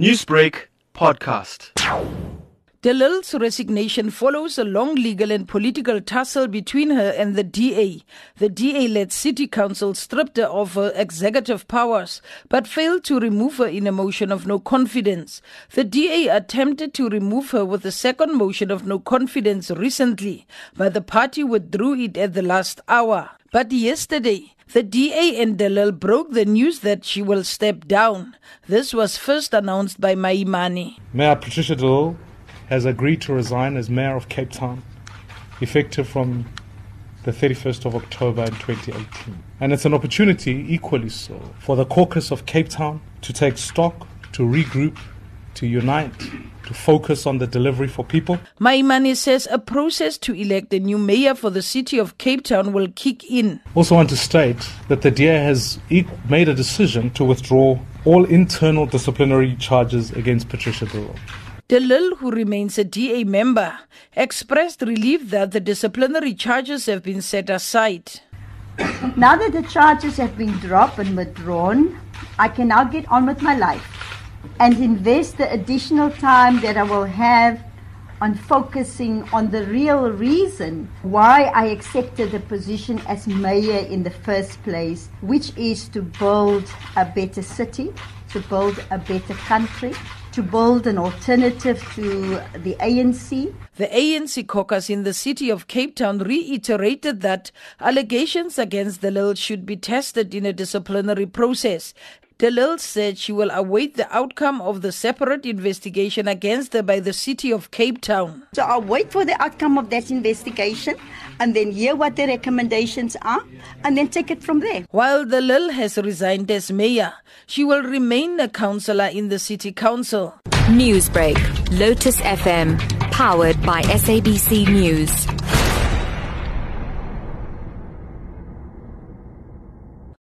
Newsbreak podcast. De Lille's resignation follows a long legal and political tussle between her and the DA. The DA led City Council stripped her of her executive powers, but failed to remove her in a motion of no confidence. The DA attempted to remove her with a second motion of no confidence recently, but the party withdrew it at the last hour. But yesterday, the DA and De Lille broke the news that she will step down. This was first announced by Maimane. Mayor Patricia de Lille has agreed to resign as Mayor of Cape Town, effective from the 31st of October in 2018. And it's an opportunity, equally so, for the caucus of Cape Town to take stock, to regroup, to unite, to focus on the delivery for people. Maimane says a process to elect a new mayor for the city of Cape Town will kick in. Also, want to state that the DA has made a decision to withdraw all internal disciplinary charges against Patricia de Lille. Delil, who remains a DA member, expressed relief that the disciplinary charges have been set aside. Now that the charges have been dropped and withdrawn, I can now get on with my life and invest the additional time that I will have on focusing on the real reason why I accepted the position as mayor in the first place, which is to build a better city, to build a better country, to build an alternative to the ANC. The ANC caucus in the city of Cape Town reiterated that allegations against De Lille should be tested in a disciplinary process. De Lille said she will await the outcome of the separate investigation against her by the city of Cape Town. So I'll wait for the outcome of that investigation and then hear what the recommendations are and then take it from there. While De Lille has resigned as mayor, she will remain a councillor in the city council. Newsbreak, Lotus FM, powered by SABC News.